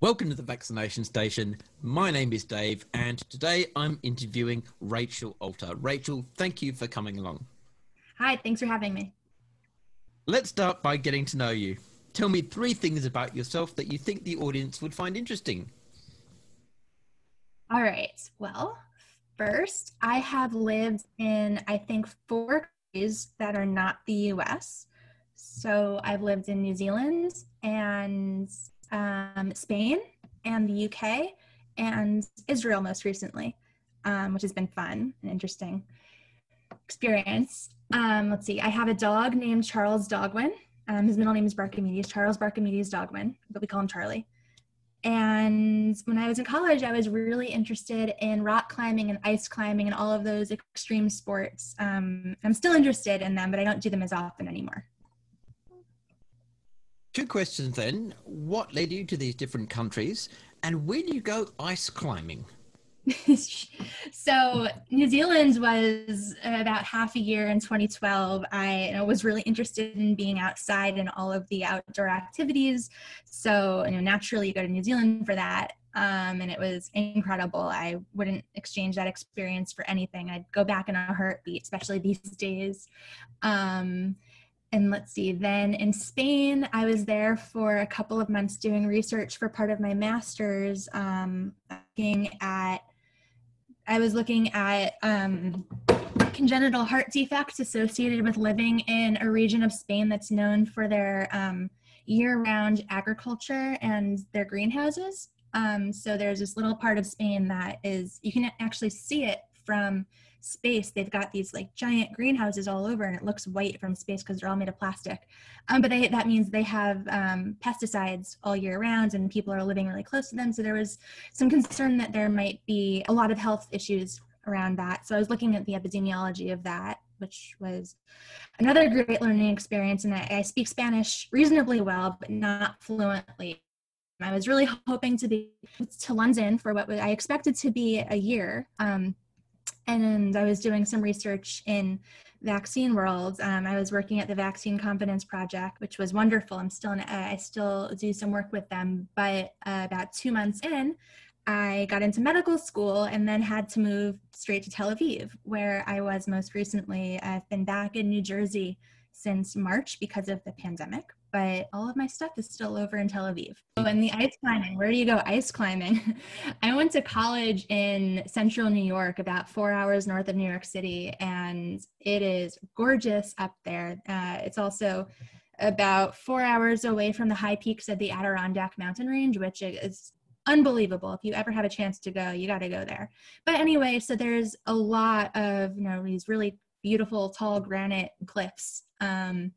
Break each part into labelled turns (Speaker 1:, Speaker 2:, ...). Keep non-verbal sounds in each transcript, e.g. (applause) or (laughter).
Speaker 1: Welcome to the vaccination station. My name is Dave, and today I'm interviewing Rachel Alter. Rachel, thank you for coming along.
Speaker 2: Hi, thanks for having me.
Speaker 1: Let's start by getting to know you. Tell me three things about yourself that you think the audience would find interesting.
Speaker 2: All right. Well, first, I have lived in, I think, four countries that are not the US. So I've lived in New Zealand and um, Spain and the UK and Israel most recently, um, which has been fun and interesting experience. Um, let's see, I have a dog named Charles Dogwin. Um, his middle name is Barkimedes, Charles Barkimedes Dogwin, but we call him Charlie. And when I was in college, I was really interested in rock climbing and ice climbing and all of those extreme sports. Um, I'm still interested in them, but I don't do them as often anymore.
Speaker 1: Two questions then. What led you to these different countries, and do you go ice climbing? (laughs)
Speaker 2: so New Zealand was about half a year in 2012. I was really interested in being outside and all of the outdoor activities. So you know, naturally, you go to New Zealand for that, um, and it was incredible. I wouldn't exchange that experience for anything. I'd go back in a heartbeat, especially these days. Um, and let's see, then in Spain, I was there for a couple of months doing research for part of my master's, um, looking at, I was looking at um, congenital heart defects associated with living in a region of Spain that's known for their um, year-round agriculture and their greenhouses. Um, so there's this little part of Spain that is, you can actually see it from space. They've got these like giant greenhouses all over and it looks white from space because they're all made of plastic. Um, but they, that means they have um, pesticides all year round and people are living really close to them. So there was some concern that there might be a lot of health issues around that. So i was looking at the epidemiology of that which was another great learning experience and I, I speak spanish reasonably well but not fluently. I was really hoping to be to London for what I expected to be a year. Um, and I was doing some research in vaccine world. Um, I was working at the Vaccine Confidence Project, which was wonderful. I'm still in, I still do some work with them, but uh, about two months in, I got into medical school and then had to move straight to Tel Aviv, where I was most recently. I've been back in New Jersey since March because of the pandemic but all of my stuff is still over in Tel Aviv. Oh, and the ice climbing, where do you go ice climbing? (laughs) I went to college in central New York, about four hours north of New York City, and it is gorgeous up there. Uh, it's also about four hours away from the high peaks of the Adirondack mountain range, which is unbelievable. If you ever have a chance to go, you got to go there. But anyway, so there's a lot of, you know, these really beautiful tall granite cliffs. Um,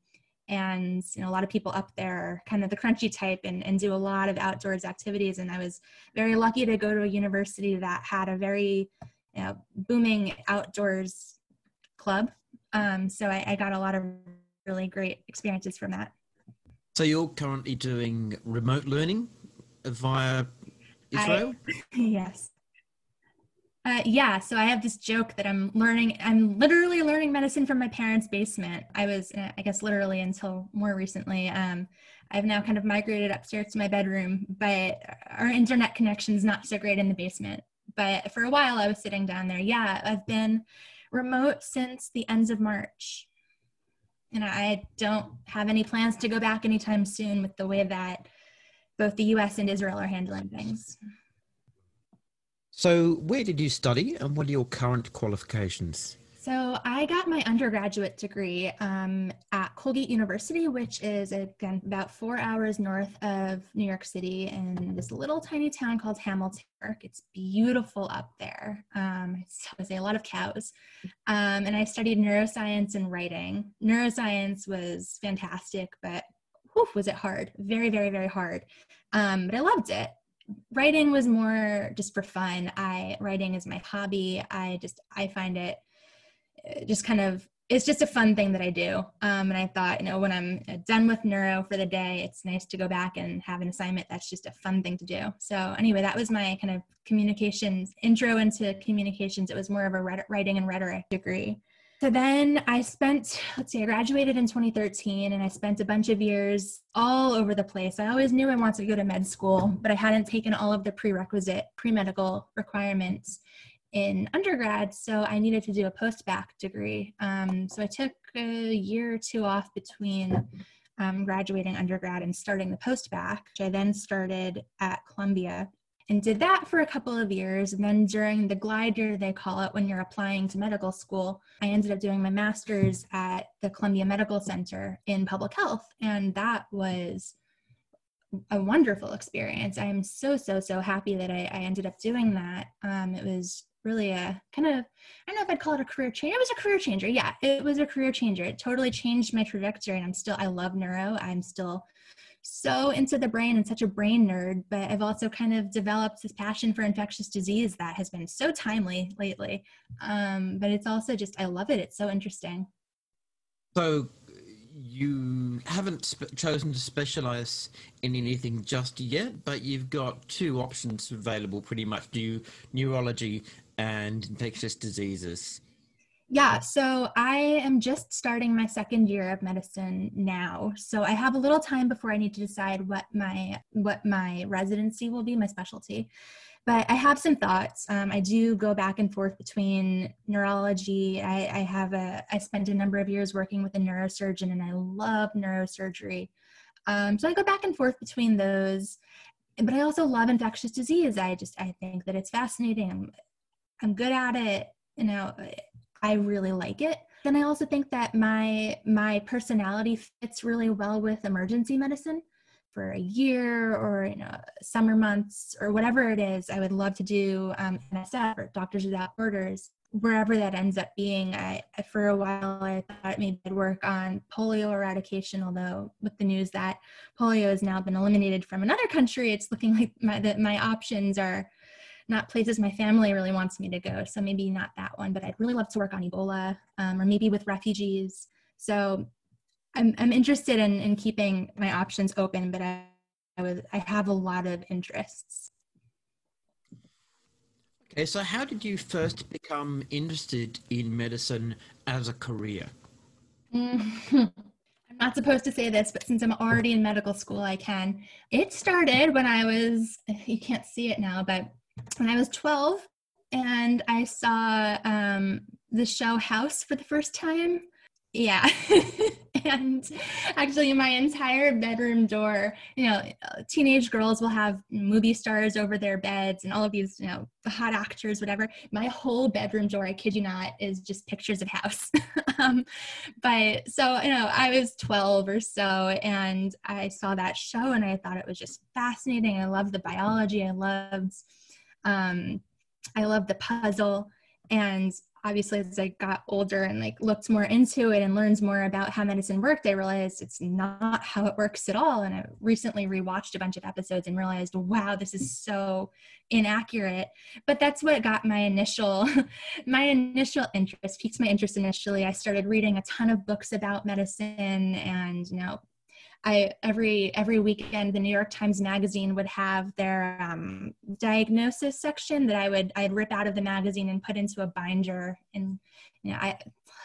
Speaker 2: and you know a lot of people up there are kind of the crunchy type and, and do a lot of outdoors activities. And i was very lucky to go to a university that had a very you know, booming outdoors club. Um, so I, I got a lot of really great experiences from that.
Speaker 1: So you're currently doing remote learning via israel?
Speaker 2: I, (laughs) yes uh, yeah, so I have this joke that I'm learning. I'm literally learning medicine from my parents' basement. I was, uh, I guess, literally until more recently. Um, I've now kind of migrated upstairs to my bedroom, but our internet connection is not so great in the basement. But for a while, I was sitting down there. Yeah, I've been remote since the ends of March, and I don't have any plans to go back anytime soon with the way that both the U.S. and Israel are handling things.
Speaker 1: So, where did you study and what are your current qualifications?
Speaker 2: So, I got my undergraduate degree um, at Colgate University, which is again about four hours north of New York City in this little tiny town called Hamilton. It's beautiful up there. Um, I say a lot of cows. Um, and I studied neuroscience and writing. Neuroscience was fantastic, but whew, was it hard? Very, very, very hard. Um, but I loved it writing was more just for fun. I writing is my hobby. I just I find it uh, just kind of it's just a fun thing that I do. Um, and I thought, you know, when I'm done with neuro for the day, it's nice to go back and have an assignment. That's just a fun thing to do. So anyway, that was my kind of communications intro into communications. It was more of a writing and rhetoric degree. So then I spent, let's see, I graduated in 2013 and I spent a bunch of years all over the place. I always knew I wanted to go to med school, but I hadn't taken all of the prerequisite pre medical requirements in undergrad, so I needed to do a post-bac degree. Um, so I took a year or two off between um, graduating undergrad and starting the post-bac, which I then started at Columbia and did that for a couple of years. And then during the glide year, they call it when you're applying to medical school, I ended up doing my master's at the Columbia Medical Center in public health. And that was a wonderful experience. I'm so, so, so happy that I, I ended up doing that. Um, it was really a kind of I don't know if I'd call it a career change. It was a career changer. Yeah, it was a career changer. It totally changed my trajectory and I'm still I love neuro. I'm still so into the brain and such a brain nerd, but I've also kind of developed this passion for infectious disease that has been so timely lately. Um, but it's also just I love it. It's so interesting.
Speaker 1: So you haven't sp- chosen to specialize in anything just yet, but you've got two options available pretty much: new neurology and infectious diseases?
Speaker 2: Yeah, so I am just starting my second year of medicine now. So I have a little time before I need to decide what my what my residency will be, my specialty. But I have some thoughts. Um, I do go back and forth between neurology. I, I have a I spent a number of years working with a neurosurgeon, and I love neurosurgery. Um, so I go back and forth between those but I also love infectious disease. I just I think that it's fascinating. I'm I'm good at it. You know, I really like it. Then I also think that my my personality fits really well with emergency medicine for a year or you know summer months or whatever it is. I would love to do um, MSF or Doctors Without Borders wherever that ends up being. I, for a while I thought maybe I'd work on polio eradication, although with the news that polio has now been eliminated from another country, it's looking like my, that my options are not places my family really wants me to go. So maybe not that one, but I'd really love to work on Ebola um, or maybe with refugees. So I'm, I'm interested in, in keeping my options open, but I, I, was, I have a lot of interests.
Speaker 1: Okay, so how did you first become interested in medicine as a career? (laughs)
Speaker 2: I'm not supposed to say this, but since I'm already in medical school, I can. It started when I was, you can't see it now, but when I was 12 and I saw um, the show House for the first time. Yeah. (laughs) and actually, my entire bedroom door, you know, teenage girls will have movie stars over their beds and all of these, you know, hot actors, whatever. My whole bedroom door, I kid you not, is just pictures of House. (laughs) um, but so, you know, I was 12 or so and I saw that show and I thought it was just fascinating. I loved the biology. I loved um, I love the puzzle. And obviously, as I got older and like looked more into it and learned more about how medicine worked, I realized it's not how it works at all. And I recently rewatched a bunch of episodes and realized, wow, this is so inaccurate. But that's what got my initial (laughs) my initial interest, piqued my interest initially. I started reading a ton of books about medicine and you know I every every weekend the New York Times Magazine would have their um, diagnosis section that I would I'd rip out of the magazine and put into a binder, and you know I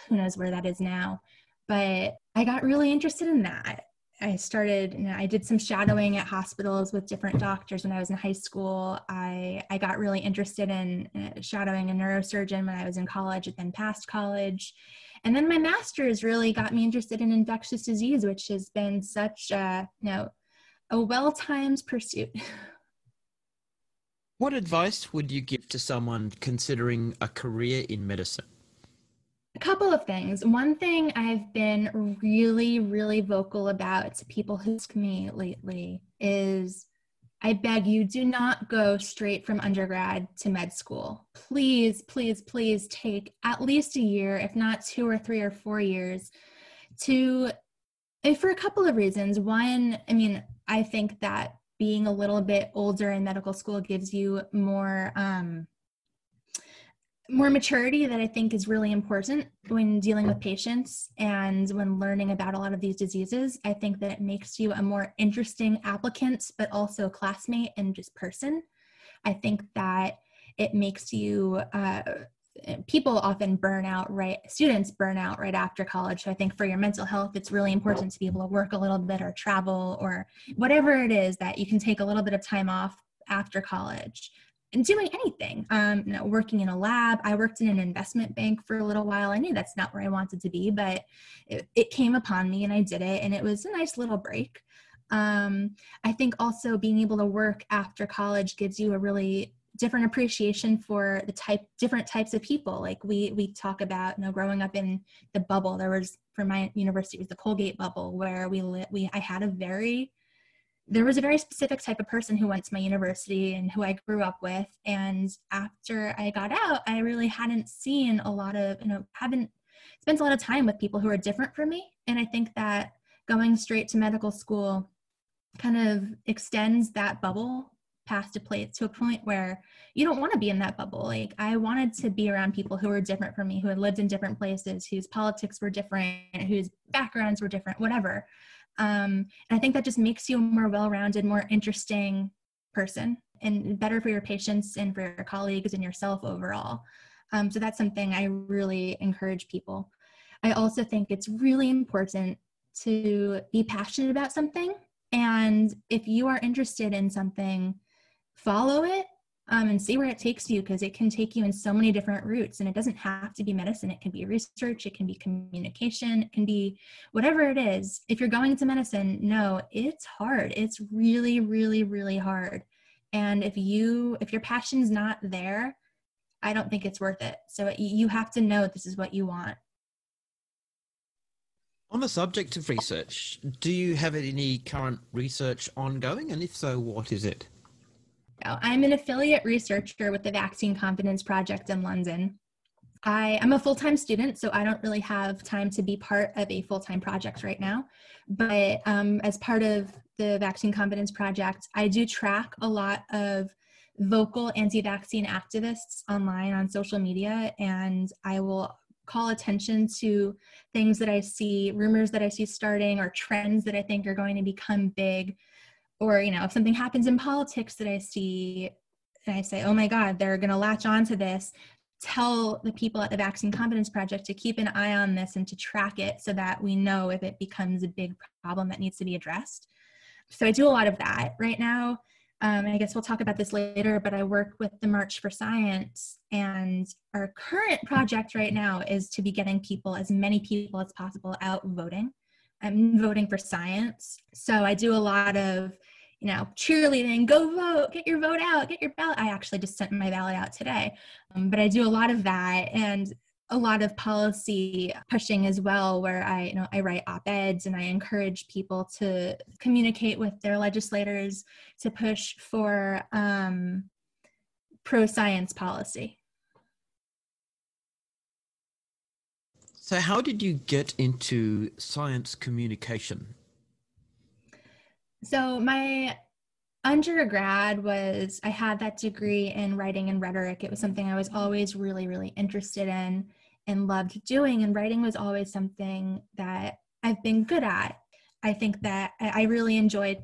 Speaker 2: who knows where that is now, but I got really interested in that. I started, you know, I did some shadowing at hospitals with different doctors when I was in high school. I, I got really interested in uh, shadowing a neurosurgeon when I was in college and then past college. And then my master's really got me interested in infectious disease, which has been such a, you know, a well-timed pursuit. (laughs)
Speaker 1: What advice would you give to someone considering a career in medicine?
Speaker 2: A couple of things. One thing I've been really, really vocal about to people who ask me lately is I beg you, do not go straight from undergrad to med school. Please, please, please take at least a year, if not two or three or four years, to, eh, for a couple of reasons. One, I mean, I think that being a little bit older in medical school gives you more, um, more maturity that I think is really important when dealing with patients and when learning about a lot of these diseases. I think that it makes you a more interesting applicant, but also a classmate and just person. I think that it makes you uh, people often burn out right students burn out right after college so i think for your mental health it's really important to be able to work a little bit or travel or whatever it is that you can take a little bit of time off after college and doing anything. Um, you know working in a lab. I worked in an investment bank for a little while. I knew that's not where i wanted to be but it, it came upon me and i did it and it was a nice little break. Um, i think also being able to work after college gives you a really different appreciation for the type different types of people. Like we we talk about you know growing up in the bubble. There was for my university it was the colgate bubble where we lit we i had a very there was a very specific type of person who went to my university and who i grew up with and after i got out i really hadn't seen a lot of you know haven't spent a lot of time with people who are different from me and i think that going straight to medical school kind of extends that bubble past a place to a point where you don't want to be in that bubble. Like I wanted to be around people who were different from me, who had lived in different places, whose politics were different, whose backgrounds were different, whatever. Um, and I think that just makes you a more well-rounded, more interesting person and better for your patients and for your colleagues and yourself overall. Um, so that's something I really encourage people. I also think it's really important to be passionate about something. And if you are interested in something, follow it um, and see where it takes you because it can take you in so many different routes and it doesn't have to be medicine. It can be research it can be communication it can be whatever it is. If you're going into medicine no it's hard. It's really really really hard. And if you if your passion's not there i don't think it's worth it. So you have to know this is what you want.
Speaker 1: On the subject of research do you have any current research ongoing? And if so what is it
Speaker 2: I'm an affiliate researcher with the Vaccine Confidence Project in London. I am a full time student, so I don't really have time to be part of a full time project right now. But um, as part of the Vaccine Confidence Project, I do track a lot of vocal anti vaccine activists online on social media, and I will call attention to things that I see, rumors that I see starting, or trends that I think are going to become big or you know if something happens in politics that i see and i say oh my god they're going to latch on to this tell the people at the vaccine confidence project to keep an eye on this and to track it so that we know if it becomes a big problem that needs to be addressed. So i do a lot of that right now. Um, i guess we'll talk about this later but i work with the march for science and our current project right now is to be getting people as many people as possible out voting. I'm voting for science. So I do a lot of, you know, cheerleading, go vote, get your vote out, get your ballot. I actually just sent my ballot out today. Um, but I do a lot of that and a lot of policy pushing as well where I, you know, I write op-eds and I encourage people to communicate with their legislators to push for um, pro-science policy.
Speaker 1: So, how did you get into science communication?
Speaker 2: So, my undergrad was, I had that degree in writing and rhetoric. It was something I was always really, really interested in and loved doing. And writing was always something that I've been good at. I think that I really enjoyed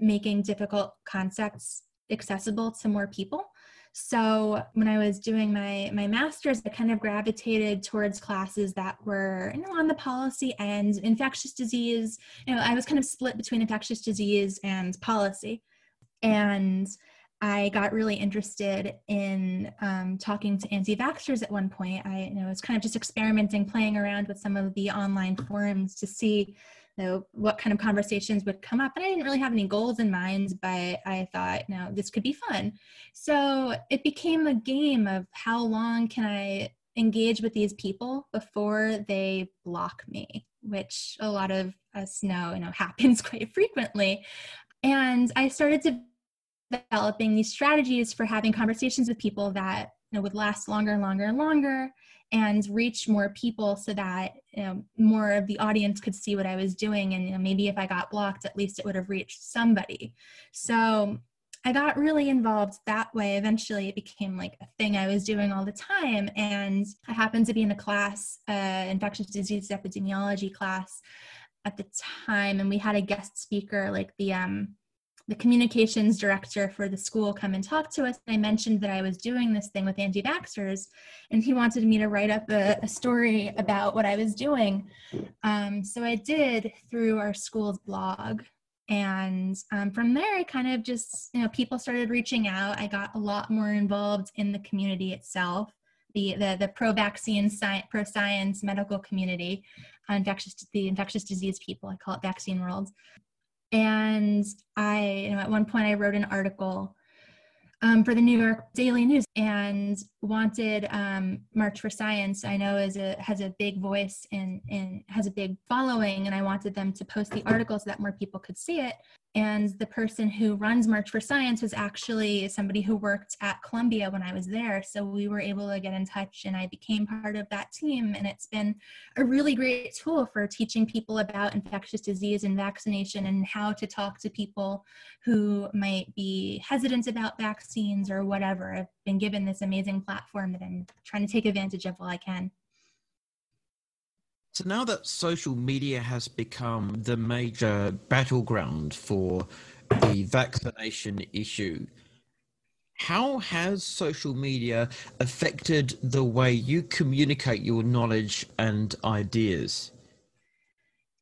Speaker 2: making difficult concepts accessible to more people. So when I was doing my my master's, I kind of gravitated towards classes that were you know on the policy end, infectious disease. You know, I was kind of split between infectious disease and policy, and I got really interested in um, talking to anti-vaxxers at one point. I you know was kind of just experimenting, playing around with some of the online forums to see know, what kind of conversations would come up. And I didn't really have any goals in mind, but I thought, no, this could be fun. So it became a game of how long can I engage with these people before they block me, which a lot of us know, you know, (laughs) happens quite frequently. And I started developing these strategies for having conversations with people that you know, would last longer and longer and longer and reach more people so that you know, more of the audience could see what I was doing. And you know, maybe if I got blocked, at least it would have reached somebody. So I got really involved that way. Eventually, it became like a thing I was doing all the time. And I happened to be in a class, uh, infectious disease epidemiology class at the time, and we had a guest speaker, like the um, the communications director for the school, come and talk to us. I mentioned that I was doing this thing with anti vaxxers, and he wanted me to write up a, a story about what I was doing. Um, so I did through our school's blog and um, from there i kind of just you know people started reaching out i got a lot more involved in the community itself the the, the pro-vaccine science pro-science medical community uh, infectious the infectious disease people i call it vaccine world and i you know at one point i wrote an article um, for the New York Daily News and wanted um, March for Science. I know is a has a big voice and and has a big following, and I wanted them to post the article so that more people could see it. And the person who runs March for Science was actually somebody who worked at Columbia when I was there. So we were able to get in touch and I became part of that team. And it's been a really great tool for teaching people about infectious disease and vaccination and how to talk to people who might be hesitant about vaccines or whatever. I've been given this amazing platform that I'm trying to take advantage of while I can.
Speaker 1: So now that social media has become the major battleground for the vaccination issue, how has social media affected the way you communicate your knowledge and ideas?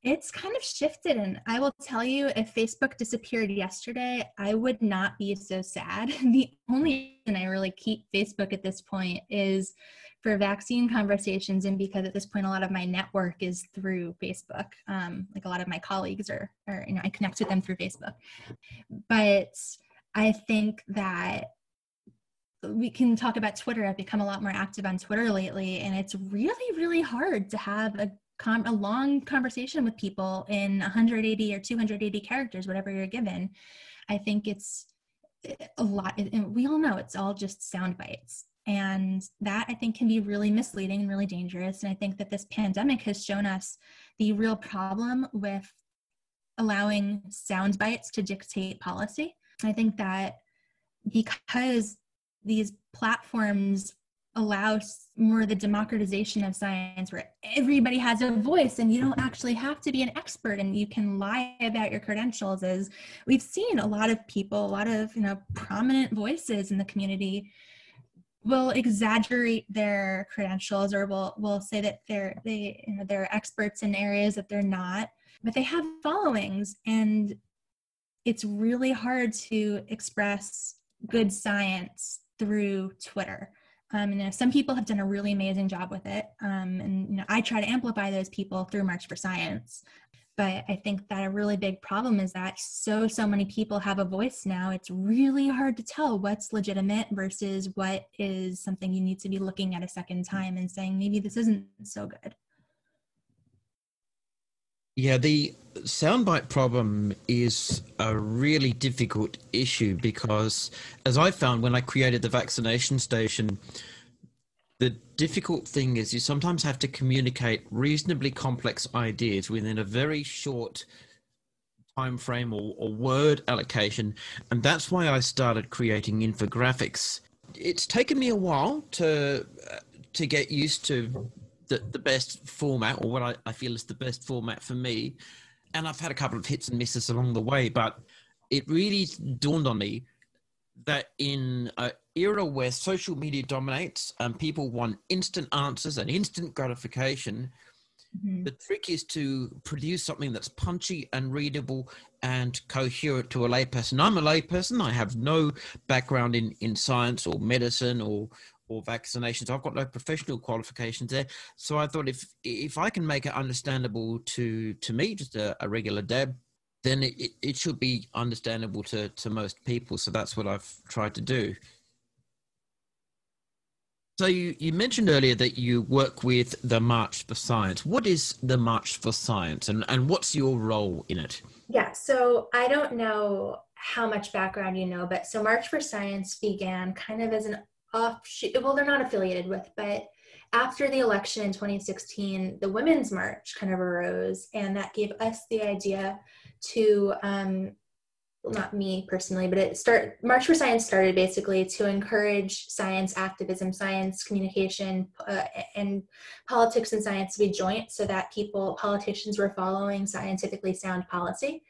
Speaker 2: It's kind of shifted, and I will tell you if Facebook disappeared yesterday, I would not be so sad. (laughs) The only reason I really keep Facebook at this point is for vaccine conversations and because at this point a lot of my network is through facebook. Um, like a lot of my colleagues are, are you know i connect with them through facebook. But i think that we can talk about twitter. I've become a lot more active on twitter lately and it's really really hard to have a a long conversation with people in 180 or 280 characters whatever you're given i think it's eh, a lot and we all know it's all just sound bites and that I think can be really misleading and really dangerous. And I think that this pandemic has shown us the real problem with allowing sound bites to dictate policy. I think that because these platforms allow more the democratization of science where everybody has a voice and you don't actually have to be an expert and you can lie about your credentials is we've seen a lot of people a lot of you know prominent voices in the community will exaggerate their credentials or will will say that they're they you know they're experts in areas that they're not but they have followings and it's really hard to express good science through twitter um, and some people have done a really amazing job with it. Um, and you know i try to amplify those people through march for science. But i think that a really big problem is that so so many people have a voice now. It's really hard to tell what's legitimate versus what is something you need to be looking at a second time and saying maybe this isn't so good
Speaker 1: yeah the soundbite problem is a really difficult issue because as i found when i created the vaccination station the difficult thing is you sometimes have to communicate reasonably complex ideas within a very short time frame or, or word allocation and that's why i started creating infographics. It's taken me a while to uh, to get used to the, the best format or what I, I feel is the best format for me and i've had a couple of hits and misses along the way but it really dawned on me that in an era where social media dominates and people want instant answers and instant gratification, mm-hmm. the trick is to produce something that's punchy and readable and coherent to a layperson. I'm a layperson. I have no background in, in science or medicine or or vaccinations. I've got no professional qualifications there. So I thought if if I can make it understandable to to me, just a, a regular deb, then it, it should be understandable to, to most people. So that's what I've tried to do. So you, you mentioned earlier that you work with the March for Science. What is the March for Science and, and what's your role in it?
Speaker 2: Yeah, so I don't know how much background you know, but so March for Science began kind of as an offshoot. Well, they're not affiliated with, but after the election in 2016, the Women's March kind of arose, and that gave us the idea to um, well, not me personally, but it start March for Science started basically to encourage science activism, science communication, uh, and politics and science to be joint, so that people, politicians, were following scientifically sound policy.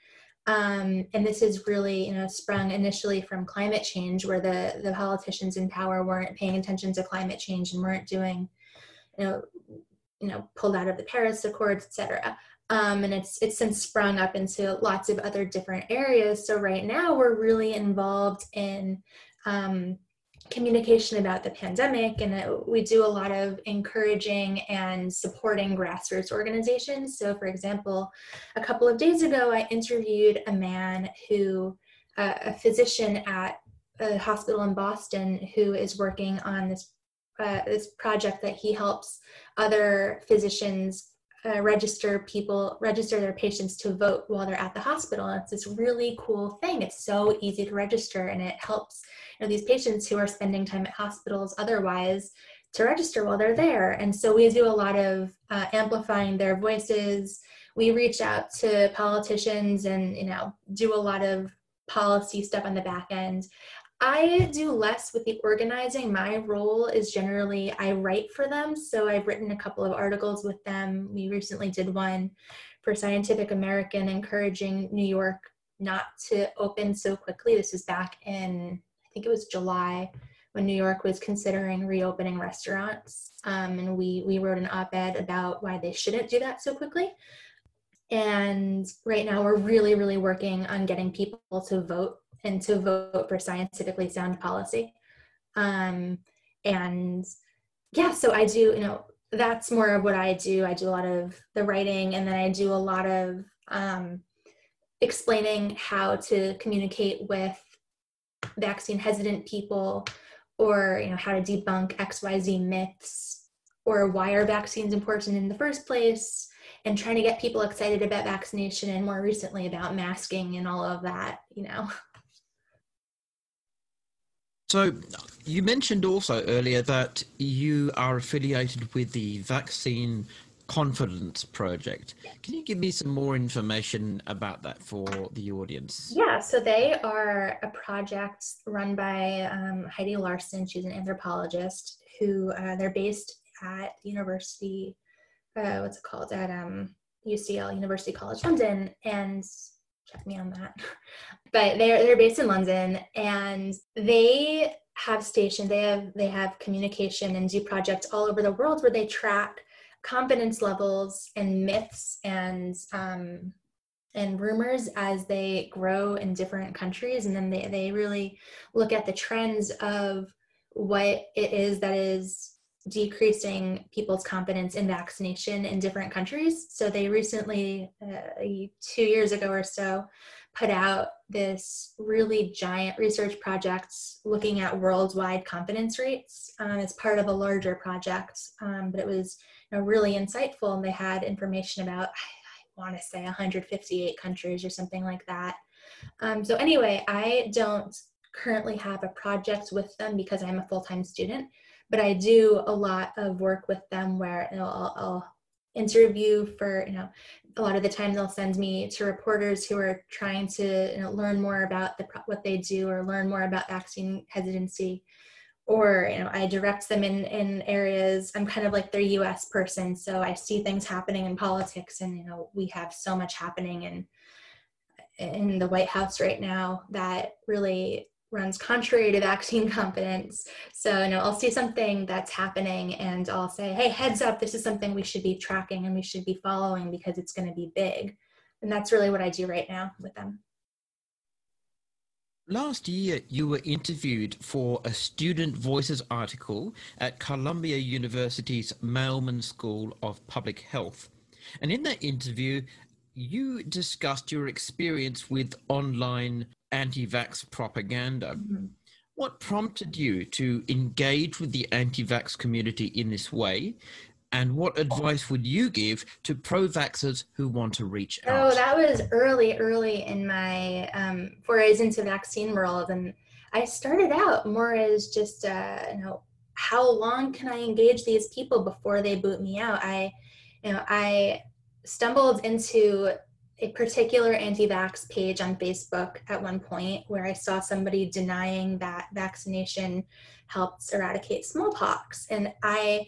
Speaker 2: Um, and this is really, you know, sprung initially from climate change, where the the politicians in power weren't paying attention to climate change and weren't doing, you know, you know, pulled out of the Paris Accords, et cetera um, and it's it's since sprung up into lots of other different areas. So right now we're really involved in um, communication about the pandemic, and it, we do a lot of encouraging and supporting grassroots organizations. So, for example, a couple of days ago, I interviewed a man who, uh, a physician at a hospital in Boston, who is working on this uh, this project that he helps other physicians uh, register people register their patients to vote while they're at the hospital. And it's this really cool thing. It's so easy to register and it helps you know, these patients who are spending time at hospitals otherwise to register while they're there. And so we do a lot of uh, amplifying their voices. We reach out to politicians and you know do a lot of policy stuff on the back end I do less with the organizing. My role is generally I write for them. So I've written a couple of articles with them. We recently did one for Scientific American encouraging New York not to open so quickly. This is back in, I think it was July when New York was considering reopening restaurants. Um, and we, we wrote an op ed about why they shouldn't do that so quickly. And right now, we're really, really working on getting people to vote and to vote for scientifically sound policy. Um, and yeah, so I do, you know, that's more of what I do. I do a lot of the writing and then I do a lot of um, explaining how to communicate with vaccine hesitant people or, you know, how to debunk XYZ myths or why are vaccines important in the first place and trying to get people excited about vaccination and more recently about masking and all of that, you know. (laughs)
Speaker 1: So, you mentioned also earlier that you are affiliated with the Vaccine Confidence Project. Can you give me some more information about that for the audience?
Speaker 2: Yeah, so they are a project run by um, Heidi Larson. She's an anthropologist who uh, they're based at University, uh, what's it called, at um, UCL, University College London, and check me on that. (laughs) But they're they're based in London and they have stations, they have they have communication and do projects all over the world where they track confidence levels and myths and um, and rumors as they grow in different countries and then they, they really look at the trends of what it is that is decreasing people's confidence in vaccination in different countries. So they recently, uh, two years ago or so, put out this really giant research project looking at worldwide confidence rates um, as part of a larger project. Um, but it was you know, really insightful, and they had information about, I, I want to say, 158 countries or something like that. Um, so anyway, I don't currently have a project with them because I'm a full-time student but I do a lot of work with them where you know, I'll, I'll interview for you know a lot of the time they'll send me to reporters who are trying to you know, learn more about the, what they do or learn more about vaccine hesitancy. Or you know i direct them in in areas. I'm kind of like their us person so i see things happening in politics and you know we have so much happening in in the white house right now that really runs contrary to vaccine (laughs) confidence. So, you know, I'll see something that's happening and I'll say, hey, heads up, this is something we should be tracking and we should be following because it's going to be big. And that's really what I do right now with them.
Speaker 1: Last year, you were interviewed for a Student Voices article at Columbia University's Mailman School of Public Health. And in that interview, you discussed your experience with online anti vax propaganda. Mm-hmm. What prompted you to engage with the anti vax community in this way? And what advice would you give to pro vaxxers who want to reach out?
Speaker 2: Oh, that was early, early in my um, forays into vaccine world. And I started out more as just, uh, you know, how long can I engage these people before they boot me out? I, you know, I stumbled into a particular anti-vax page on Facebook at one point where I saw somebody denying that vaccination helped eradicate smallpox. And I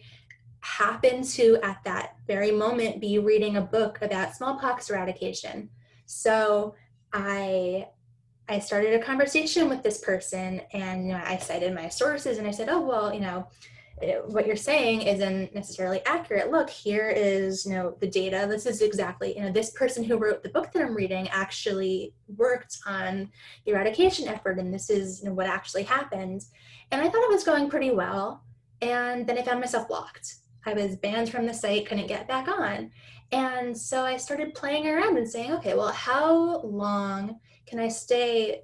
Speaker 2: happened to, at that very moment, be reading a book about smallpox eradication. So I I started a conversation with this person and you know, I cited my sources and I said, oh, well, you know, what you're saying isn't necessarily accurate. Look, here is, you know, the data. This is exactly, you know, this person who wrote the book that I'm reading actually worked on the eradication effort and this is you know, what actually happened. And I thought it was going pretty well. And then I found myself blocked. I was banned from the site, couldn't get back on. And so I started playing around and saying, okay, well, how long can I stay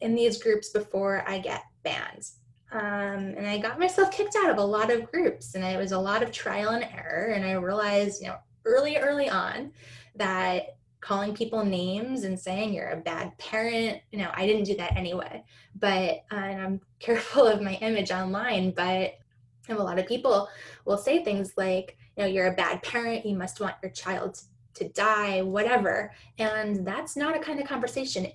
Speaker 2: in these groups before I get banned? Um, and I got myself kicked out of a lot of groups, and it was a lot of trial and error. And I realized, you know, early, early on that calling people names and saying you're a bad parent, you know, I didn't do that anyway. But uh, and I'm (laughs) careful of my image online, but a lot of people will say things like, you know, you're a bad parent, you must want your child to to die, whatever. And that's not a kind of conversation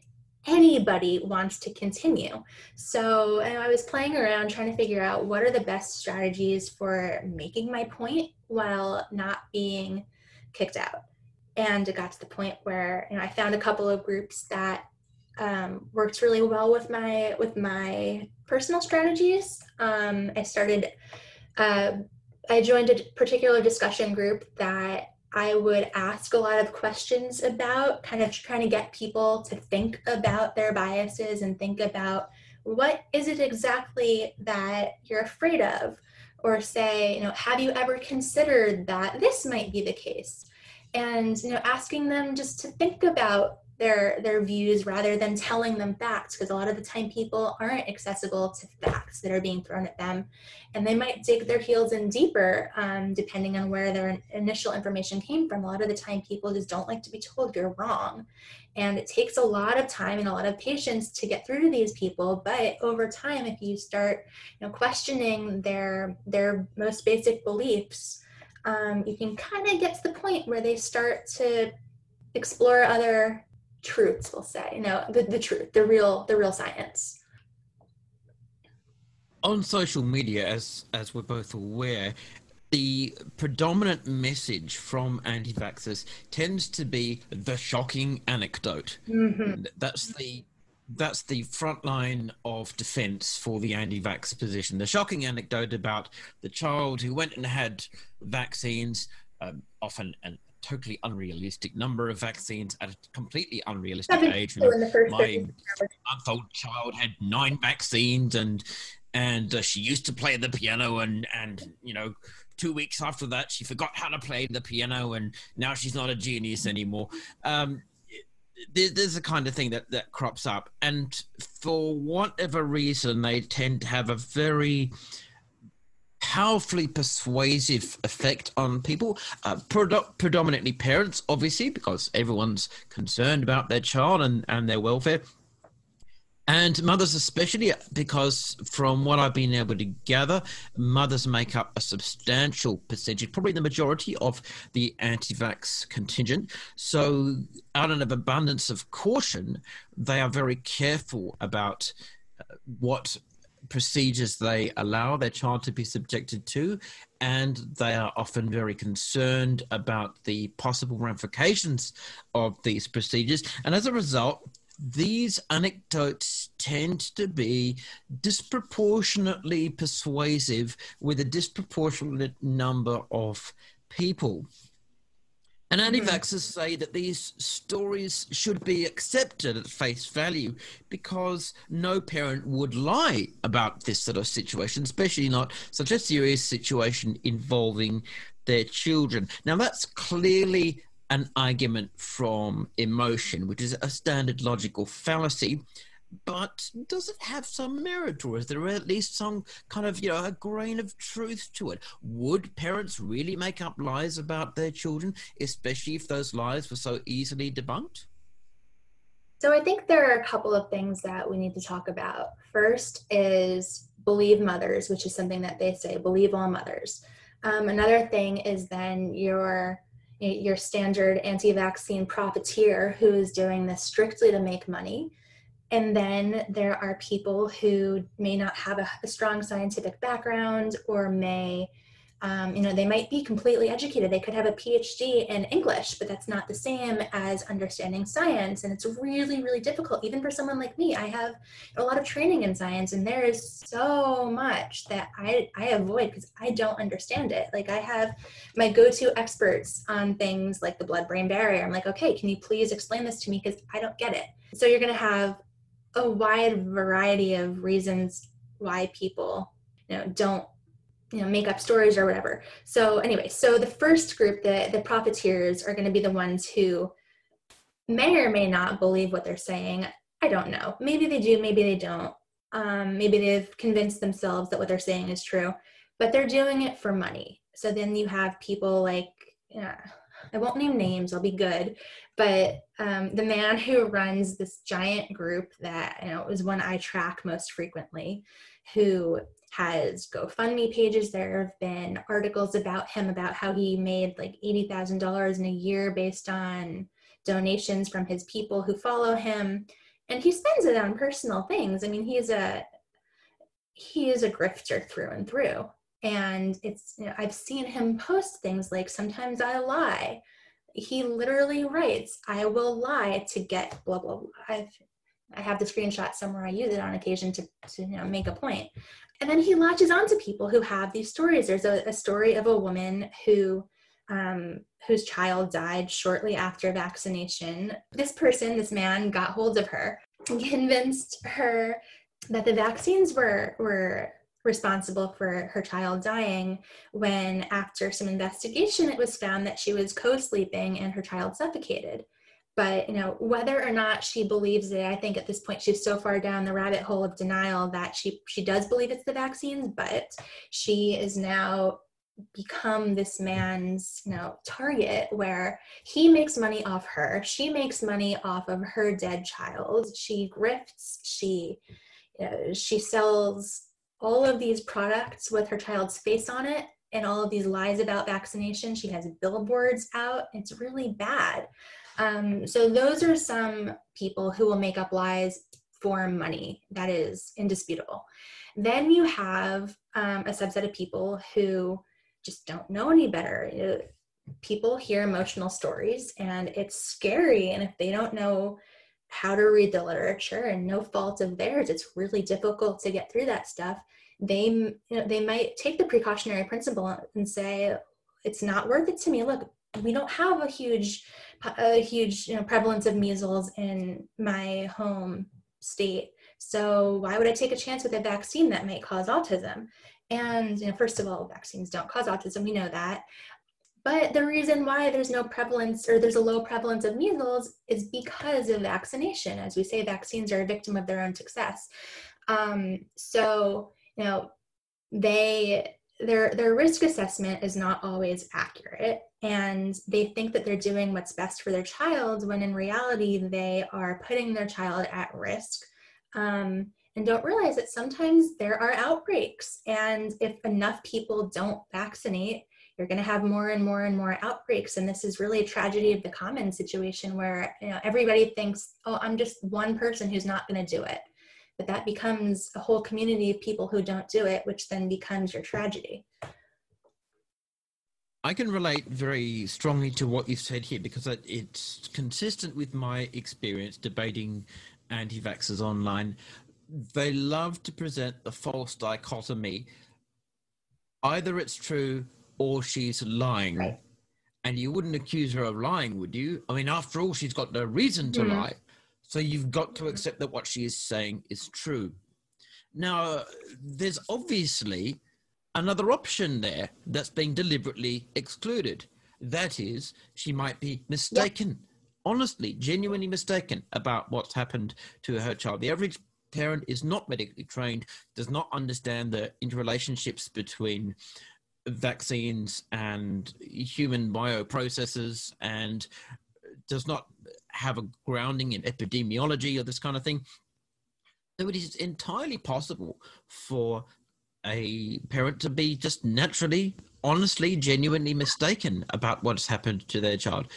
Speaker 2: anybody wants to continue. So I was playing around trying to figure out what are the best strategies for making my point while not being kicked out. And it got to the point where you know I found a couple of groups that um, worked really well with my with my personal strategies. Um, I started. Uh, I joined a particular discussion group that I would ask a lot of questions about, kind of trying to get people to think about their biases and think about what is it exactly that you're afraid of? Or say, you know, have you ever considered that this might be the case? And, you know, asking them just to think about their their views rather than telling them facts because a lot of the time people aren't accessible to facts that are being thrown at them. And they might dig their heels in deeper um, depending on where their initial information came from. A lot of the time people just don't like to be told you're wrong. And it takes a lot of time and a lot of patience to get through to these people. But over time if you start you know questioning their their most basic beliefs um, you can kind of get to the point where they start to explore other truths we'll say you know the, the truth the real the real science.
Speaker 1: On social media as as we're both aware the predominant message from anti-vaxxers tends to be the shocking anecdote. Mm-hmm. that's the that's the front line of defense for the anti-vax position. The shocking anecdote about the child who went and had vaccines um, often an totally unrealistic number of vaccines at a completely unrealistic age. You know, my month-old child had nine vaccines, and and uh, she used to play the piano, and and you know. Two weeks after that, she forgot how to play the piano, and now she's not a genius anymore. Um, there's a kind of thing that, that crops up, and for whatever reason, they tend to have a very powerfully persuasive effect on people, uh, predominantly parents, obviously, because everyone's concerned about their child and, and their welfare. And mothers, especially, because from what I've been able to gather, mothers make up a substantial percentage, probably the majority of the anti vax contingent. So, out of abundance of caution, they are very careful about uh, what procedures they allow their child to be subjected to, and they are often very concerned about the possible ramifications of these procedures. And as a result, these anecdotes tend to be disproportionately persuasive with a disproportionate number of people. And anti mm-hmm. vaxxers say that these stories should be accepted at face value because no parent would lie about this sort of situation, especially not such a serious situation involving their children. Now, that's clearly an argument from emotion, which is a standard logical fallacy but does it have some merit or is there at least some kind of you know a grain of truth to it? Would parents really make up lies about their children especially if those lies were so easily debunked?
Speaker 2: So i think there are a couple of things that we need to talk about. First is believe mothers which is something that they say believe all mothers. Um, another thing is then your your standard anti-vaccine profiteer who is doing this strictly to make money and then there are people who may not have a, a strong scientific background or may um, you know they might be completely educated. They could have a phd in english but that's not the same as understanding science. And it's really really difficult even for someone like me. I have a lot of training in science and there is so much that i i avoid because i don't understand it. Like i have my go-to experts on things like the blood brain barrier. I'm like okay can you please explain this to me? Because i don't get it. So you're going to have a wide variety of reasons why people you know don't you know make up stories or whatever. So anyway so the first group the the profiteers are going to be the ones who may or may not believe what they're saying. I don't know. Maybe they do maybe they don't. Um, maybe they've convinced themselves that what they're saying is true but they're doing it for money. So then you have people like yeah, i won't name names i'll be good but um, the man who runs this giant group that you know is one i track most frequently who has GoFundMe pages. There have been articles about him about how he made like $80,000 in a year based on donations from his people who follow him. And he spends it on personal things. I mean, he's a he is a grifter through and through. And it's you know, I've seen him post things like sometimes I lie. He literally writes, I will lie to get blah blah blah. I've I have the screenshot somewhere I use it on occasion to, to you know, make a point. And then he latches on to people who have these stories. There's a, a story of a woman who um, whose child died shortly after vaccination. This person, this man, got hold of her convinced her that the vaccines were were responsible for her child dying when after some investigation it was found that she was co-sleeping and her child suffocated. But you know whether or not she believes it i think at this point she's so far down the rabbit hole of denial that she she does believe it's the vaccines but she is now become this man's you know target where he makes money off her. She makes money off of her dead child. She grifts. She you know, she sells all of these products with her child's face on it and all of these lies about vaccination she has billboards out it's really bad um, so those are some people who will make up lies for money. That is indisputable. Then you have um, a subset of people who just don't know any better. People hear emotional stories and it's scary. And if they don't know how to read the literature and no fault of theirs, it's really difficult to get through that stuff. They, you know, they might take the precautionary principle and say, it's not worth it to me. Look, we don't have a huge a huge you know, prevalence of measles in my home state. So why would i take a chance with a vaccine that might cause autism? And you know, first of all vaccines don't cause autism. We know that but the reason why there's no prevalence or there's a low prevalence of measles is because of vaccination. As we say vaccines are a victim of their own success. Um, so you know they their their risk assessment is not always accurate and they think that they're doing what's best for their child when in reality they are putting their child at risk um, and don't realize that sometimes there are outbreaks. And if enough people don't vaccinate you're going to have more and more and more outbreaks and this is really a tragedy of the common situation where you know everybody thinks oh i'm just one person who's not going to do it but that becomes a whole community of people who don't do it, which then becomes your tragedy.
Speaker 1: I can relate very strongly to what you've said here because it's consistent with my experience debating anti vaxxers online. They love to present the false dichotomy either it's true or she's lying. Right. And you wouldn't accuse her of lying, would you? I mean, after all, she's got no reason to mm-hmm. lie. So you've got to accept that what she is saying is true. Now, there's obviously another option there that's being deliberately excluded. That is, she might be mistaken, yep. honestly, genuinely mistaken about what's happened to her child. The average parent is not medically trained, does not understand the interrelationships between vaccines and human bioprocesses, and does not have a grounding in epidemiology or this kind of thing. So it is entirely possible for a parent to be just naturally honestly, genuinely mistaken about what's happened to their child.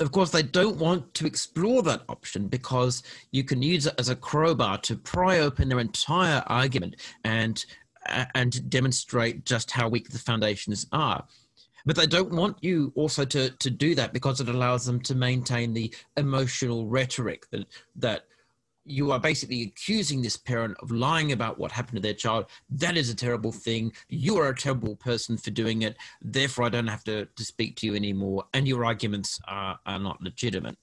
Speaker 1: Of course, they don't want to explore that option because you can use it as a crowbar to pry open their entire argument and and demonstrate just how weak the foundations are. But they don't want you also to, to do that because it allows them to maintain the emotional rhetoric that that you are basically accusing this parent of lying about what happened to their child. That is a terrible thing. You are a terrible person for doing it. Therefore, I don't have to, to speak to you anymore. And your arguments are, are not legitimate.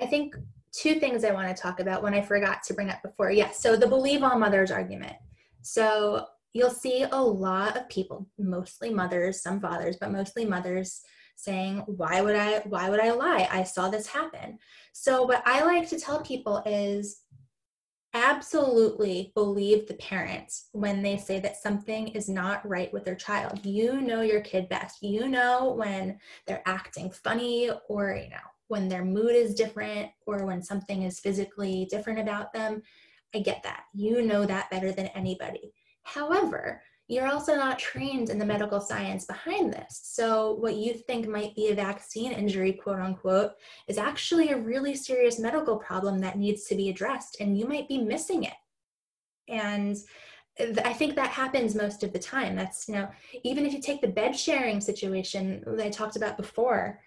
Speaker 2: I think two things I want to talk about when I forgot to bring up before. Yes, so the believe all mothers argument. So you'll see a lot of people, mostly mothers, some fathers, but mostly mothers saying why would i why would i lie? I saw this happen. So what i like to tell people is absolutely believe the parents when they say that something is not right with their child. You know your kid best. You know when they're acting funny or you know when their mood is different or when something is physically different about them i get that you know that better than anybody however you're also not trained in the medical science behind this. So, what you think might be a vaccine injury, quote unquote, is actually a really serious medical problem that needs to be addressed, and you might be missing it. And I think that happens most of the time. That's, you know, even if you take the bed sharing situation that I talked about before,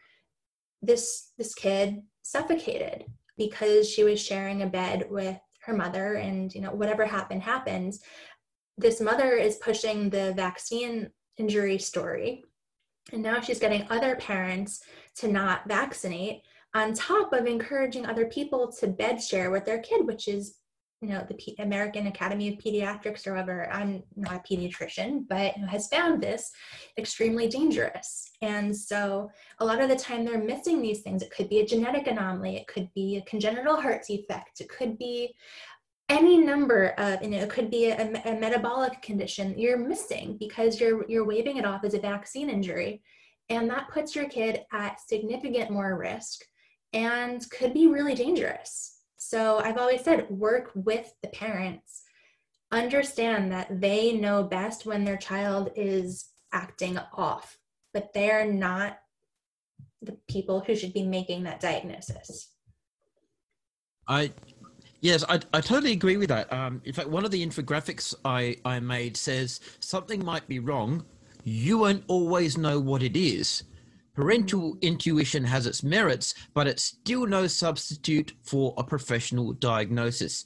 Speaker 2: this this kid suffocated because she was sharing a bed with her mother and you know whatever happened happens this mother is pushing the vaccine injury story. And now she's getting other parents to not vaccinate on top of encouraging other people to bed share with their kid, which is, you know, the P- American Academy of Pediatrics or whatever. I'm not a pediatrician, but has found this extremely dangerous. And so a lot of the time they're missing these things. It could be a genetic anomaly, it could be a congenital heart defect, it could be any number of you know it could be a, a, metabolic condition you're missing because you're you're waving it off as a vaccine injury and that puts your kid at significant more risk and could be really dangerous so i've always said work with the parents understand that they know best when their child is acting off but they're not the people who should be making that diagnosis
Speaker 1: i Yes, I, I totally agree with that. Um, in fact, one of the infographics I, I made says something might be wrong. You won't always know what it is. Parental intuition has its merits, but it's still no substitute for a professional diagnosis.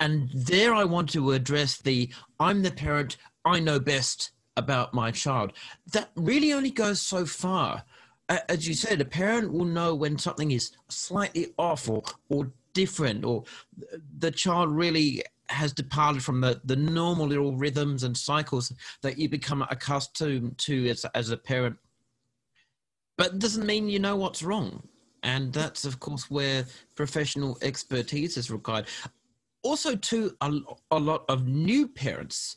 Speaker 1: And there I want to address the I'm the parent, I know best about my child. That really only goes so far. As you said, a parent will know when something is slightly off or, or different or the child really has departed from the, the normal little rhythms and cycles that you become accustomed to as, as a parent. But it doesn't mean you know what's wrong. And that's, of course, where professional expertise is required. Also, too, a, a lot of new parents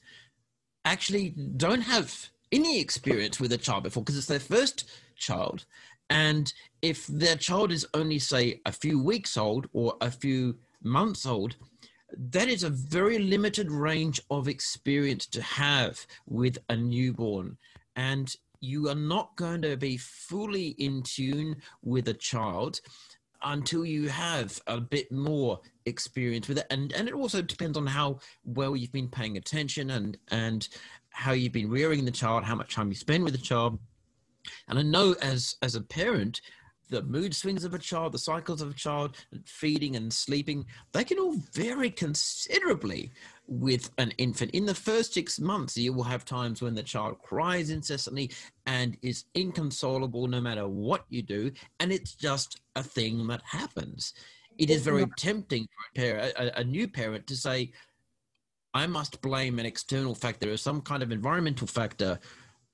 Speaker 1: actually don't have any experience with a child before because it's their first child and if their child is only, say, a few weeks old or a few months old, that is a very limited range of experience to have with a newborn. And you are not going to be fully in tune with a child until you have a bit more experience with it. And and it also depends on how well you've been paying attention and and how you've been rearing the child how much time you spend with the child. And I know as as a parent, the mood swings of a child, the cycles of a child, and feeding and sleeping, they can all vary considerably with an infant. In the first six months, you will have times when the child cries incessantly and is inconsolable no matter what you do, and it's just a thing that happens. It is very tempting for a, parent, a, a new parent to say, I must blame an external factor or some kind of environmental factor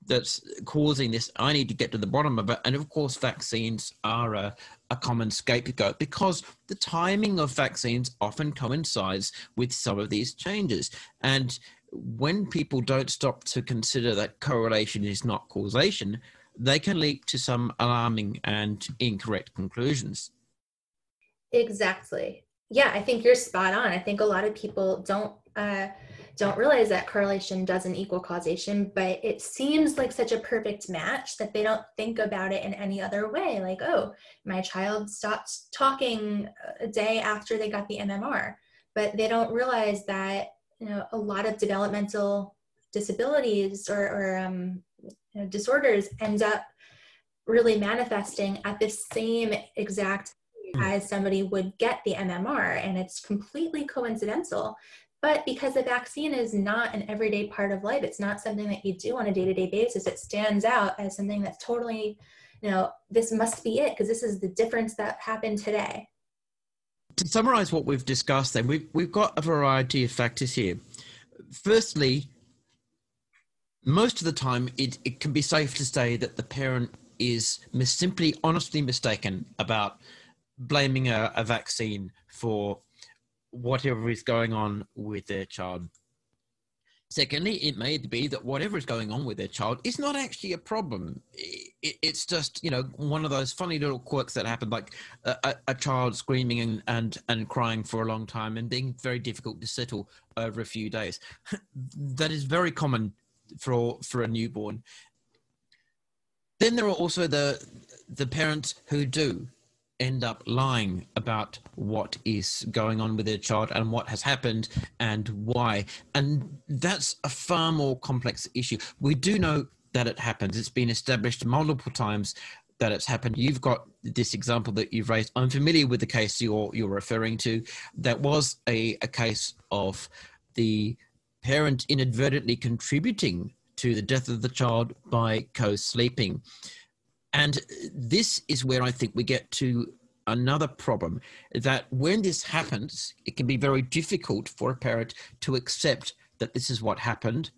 Speaker 1: that's causing this. I need to get to the bottom of it. And of course, vaccines are a, a common scapegoat because the timing of vaccines often coincides with some of these changes. And when people don't stop to consider that correlation is not causation, they can lead to some alarming and incorrect conclusions.
Speaker 2: Exactly. Yeah, I think you're spot on. I think a lot of people don't uh, don't realize that correlation doesn't equal causation, but it seems like such a perfect match that they don't think about it in any other way. Like, oh, my child stopped talking a day after they got the MMR, but they don't realize that you know a lot of developmental disabilities or, or um, you know, disorders end up really manifesting at the same exact hmm. as somebody would get the MMR, and it's completely coincidental. But because the vaccine is not an everyday part of life, it's not something that you do on a day to day basis, it stands out as something that's totally, you know, this must be it because this is the difference that happened today.
Speaker 1: To summarize what we've discussed, then, we've, we've got a variety of factors here. Firstly, most of the time, it, it can be safe to say that the parent is mis- simply honestly mistaken about blaming a, a vaccine for whatever is going on with their child. Secondly, it may be that whatever is going on with their child is not actually a problem. it's just, you know, one of those funny little quirks that happen, like a, a, child screaming and, and, and crying for a long time and being very difficult to settle over a few days. (laughs) that is very common for, for a newborn. Then there are also the, the parents who do end up lying about what is going on with their child and what has happened and why. And that's a far more complex issue. We do know that it happens, it's been established multiple times that it's happened. You've got this example that you've raised. I'm familiar with the case you're you're referring to. That was a, a case of the parent inadvertently contributing to the death of the child by co-sleeping. And this is where I think we get to another problem that when this happens, it can be very difficult for a parent to accept that this is what happened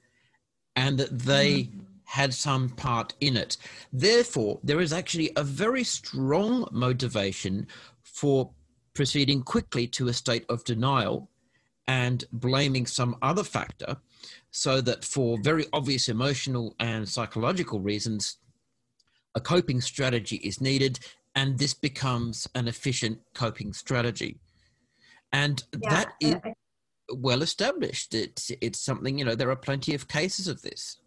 Speaker 1: and that they mm-hmm. had some part in it. Therefore, there is actually a very strong motivation for proceeding quickly to a state of denial and blaming some other factor so that for very obvious emotional and psychological reasons a coping strategy is needed, and this becomes an efficient coping strategy. And yeah, that is well established. It's, it's something, you know, there are plenty of cases of this.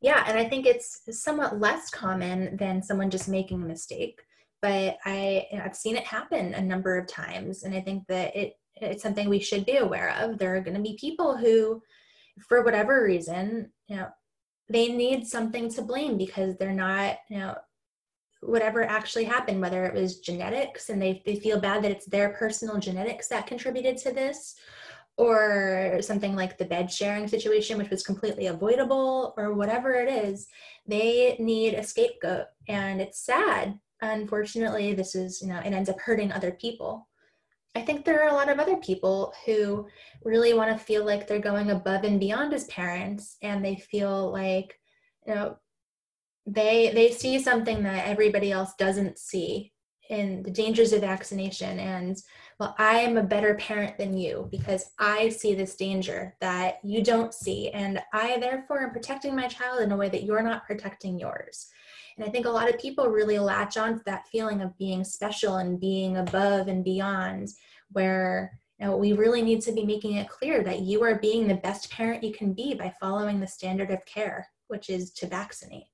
Speaker 2: Yeah, and I think it's somewhat less common than someone just making a mistake. But I, I've seen it happen a number of times, and I think that it it's something we should be aware of. There are going to be people who, for whatever reason, you know, they need something to blame because they're not, you know, whatever actually happened, whether it was genetics and they, they feel bad that it's their personal genetics that contributed to this, or something like the bed sharing situation, which was completely avoidable, or whatever it is, they need a scapegoat. And it's sad. Unfortunately, this is, you know, it ends up hurting other people. I think there are a lot of other people who really want to feel like they're going above and beyond as parents and they feel like you know they they see something that everybody else doesn't see in the dangers of vaccination and well i am a better parent than you because i see this danger that you don't see and i therefore am protecting my child in a way that you're not protecting yours and I think a lot of people really latch on to that feeling of being special and being above and beyond, where you know, we really need to be making it clear that you are being the best parent you can be by following the standard of care, which is to vaccinate.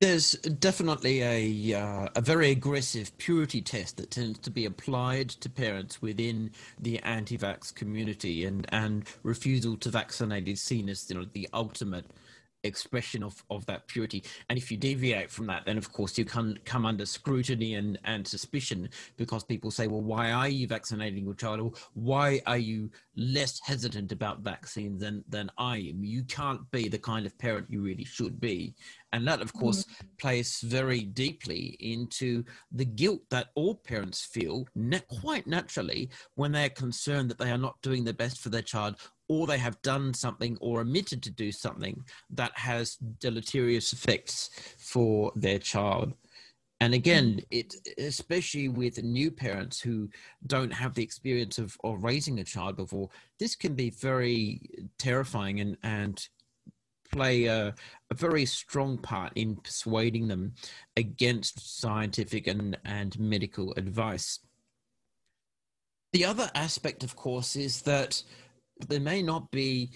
Speaker 1: There's definitely a uh, a very aggressive purity test that tends to be applied to parents within the anti-vax community, and and refusal to vaccinate is seen as you know the ultimate expression of, of that purity. And if you deviate from that, then of course you can come under scrutiny and, and suspicion because people say, well, why are you vaccinating your child? Or why are you less hesitant about vaccines than, than I am? You can't be the kind of parent you really should be. And that, of course, plays very deeply into the guilt that all parents feel quite naturally when they're concerned that they are not doing the best for their child or they have done something or omitted to do something that has deleterious effects for their child. And again, it especially with new parents who don't have the experience of, of raising a child before, this can be very terrifying and, and play a, a, very strong part in persuading them against scientific and, and medical advice. The other aspect, of course, is that there may not be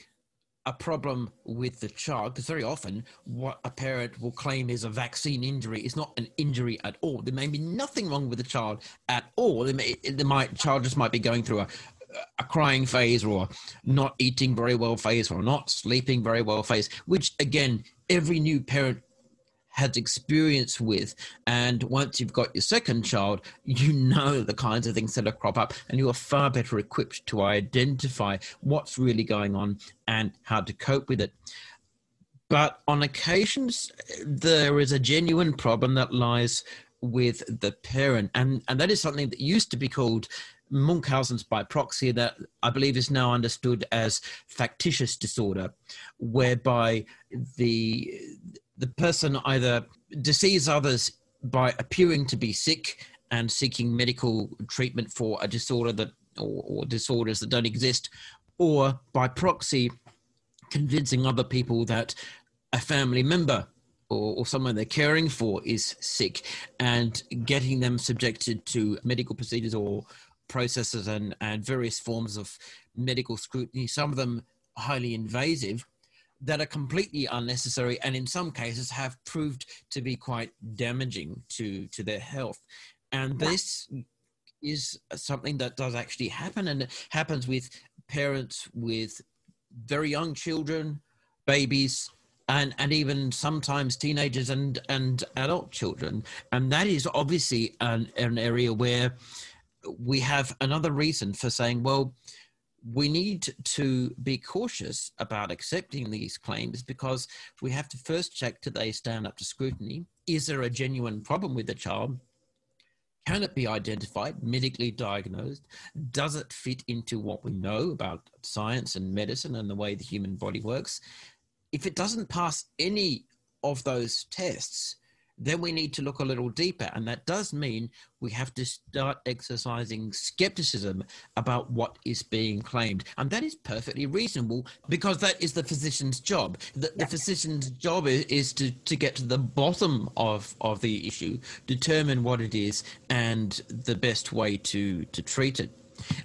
Speaker 1: a problem with the child because very often what a parent will claim is a vaccine injury is not an injury at all. There may be nothing wrong with the child at all. The may, might child just might be going through a a crying phase or not eating very well phase or not sleeping very well phase, which again every new parent has experience with. And once you've got your second child, you know the kinds of things that are crop up, and you are far better equipped to identify what's really going on and how to cope with it. But on occasions, there is a genuine problem that lies with the parent, and, and that is something that used to be called Munchausen's by proxy that I believe is now understood as factitious disorder, whereby the the person either deceives others by appearing to be sick and seeking medical treatment for a disorder that or, or disorders that don't exist, or by proxy convincing other people that a family member or, or, someone they're caring for is sick and getting them subjected to medical procedures or processes and, and various forms of medical scrutiny, some of them highly invasive, that are completely unnecessary and in some cases have proved to be quite damaging to, to their health. And this is something that does actually happen and it happens with parents with very young children, babies, and and even sometimes teenagers and and adult children and that is obviously an, an area where we have another reason for saying well we need to be cautious about accepting these claims because we have to first check do they stand up to scrutiny? Is there a genuine problem with the child? Can it be identified, medically diagnosed? Does it fit into what we know about science and medicine and the way the human body works? If it doesn't pass any of those tests, then we need to look a little deeper. And that does mean we have to start exercising skepticism about what is being claimed. And that is perfectly reasonable because that is the physician's job. The, the physician's job is, is, to, to get to the bottom of, of the issue, determine what it is, and the best way to, to treat it.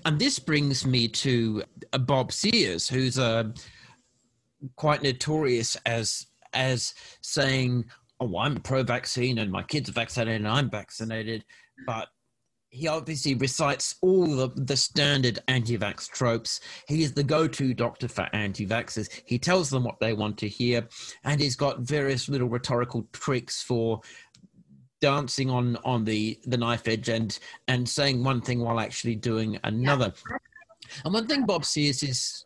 Speaker 1: And this brings me to uh, Bob Sears, who's uh, quite notorious as as saying oh, I'm pro vaccine and my kids are vaccinated and I'm vaccinated. But he obviously recites all the, the standard anti vax tropes. He is the go to doctor for anti vaxxers. He tells them what they want to hear, and he's got various little rhetorical tricks for dancing on on the the knife edge and and saying one thing while actually doing another and one thing bob sears is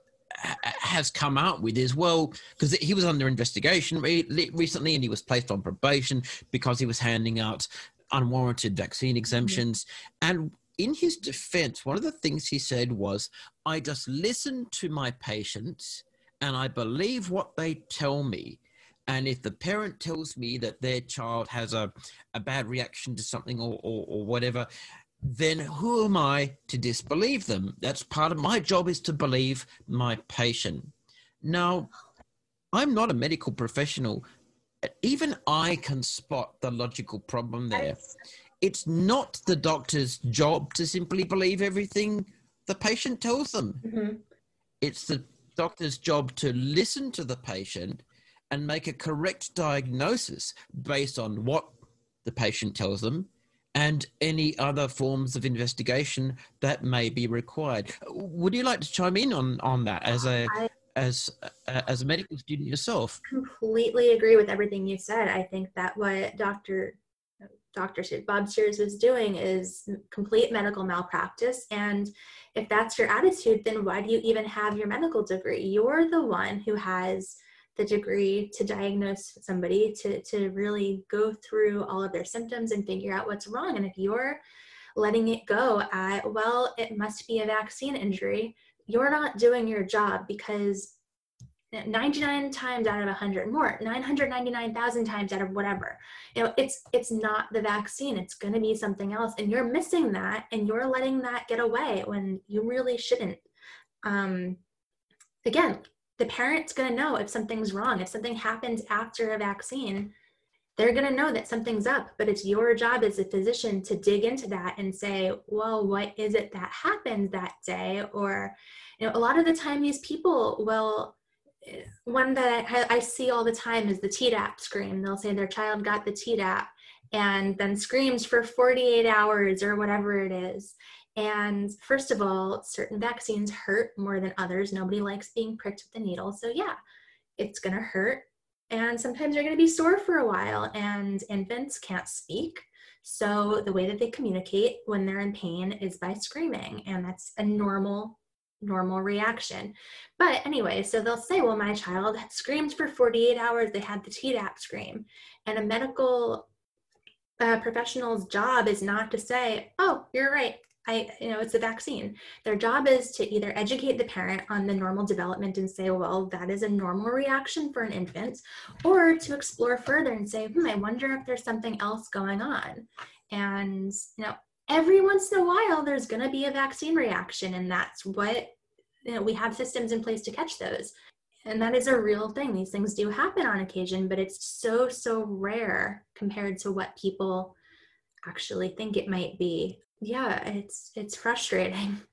Speaker 1: has come out with is well because he was under investigation recently and he was placed on probation because he was handing out unwarranted vaccine mm-hmm. exemptions and in his defense one of the things he said was i just listen to my patients and i believe what they tell me and if the parent tells me that their child has a, a bad reaction to something or, or, or whatever then who am I to disbelieve them? That's part of my job is to believe my patient. Now, I'm not a medical professional. Even I can spot the logical problem there. It's not the doctor's job to simply believe everything the patient tells them. Mm-hmm. It's the doctor's job to listen to the patient and make a correct diagnosis based on what the patient tells them and any other forms of investigation that may be required. Would you like to chime in on, on that as a I as a, as a medical student yourself?
Speaker 3: Completely agree with everything you said. I think that what Dr. Dr. Bob Sears is doing is complete medical malpractice. And if that's your attitude, then why do you even have your medical degree? You're the one who has the degree to diagnose somebody to to really go through all of their symptoms and figure out what's wrong. And if you're letting it go at well it must be a vaccine injury. You're not doing your job because 99 times out of 100 more 999,000 times out of whatever you know it's it's not the vaccine. It's going to be something else. And you're missing that and you're letting that get away when you really shouldn't. Um again
Speaker 2: the parent's going to know if something's wrong. If something happens after a vaccine, they're going to know that something's up, but it's your job as a physician to dig into that and say, well, what is it that happened that day? Or, you know, a lot of the time these people will, eh, one that I, I see all the time is the Tdap scream. They'll say their child got the Tdap and then screams for 48 hours or whatever it is. And first of all, certain vaccines hurt more than others. Nobody likes being pricked with a needle. So, yeah, it's going to hurt. And sometimes you're going to be sore for a while, and infants can't speak. So, the way that they communicate when they're in pain is by screaming. And that's a normal, normal reaction. But anyway, so they'll say, well, my child screamed for 48 hours. They had the Tdap scream. And a medical uh, professional's job is not to say, oh, you're right. I, you know, it's a vaccine. Their job is to either educate the parent on the normal development and say, well, that is a normal reaction for an infant, or to explore further and say, hmm, I wonder if there's something else going on. And, you know, every once in a while, there's going to be a vaccine reaction, and that's what, you know, we have systems in place to catch those. And that is a real thing. These things do happen on occasion, but it's so, so rare compared to what people actually think it might be yeah, it's it's frustrating. (laughs)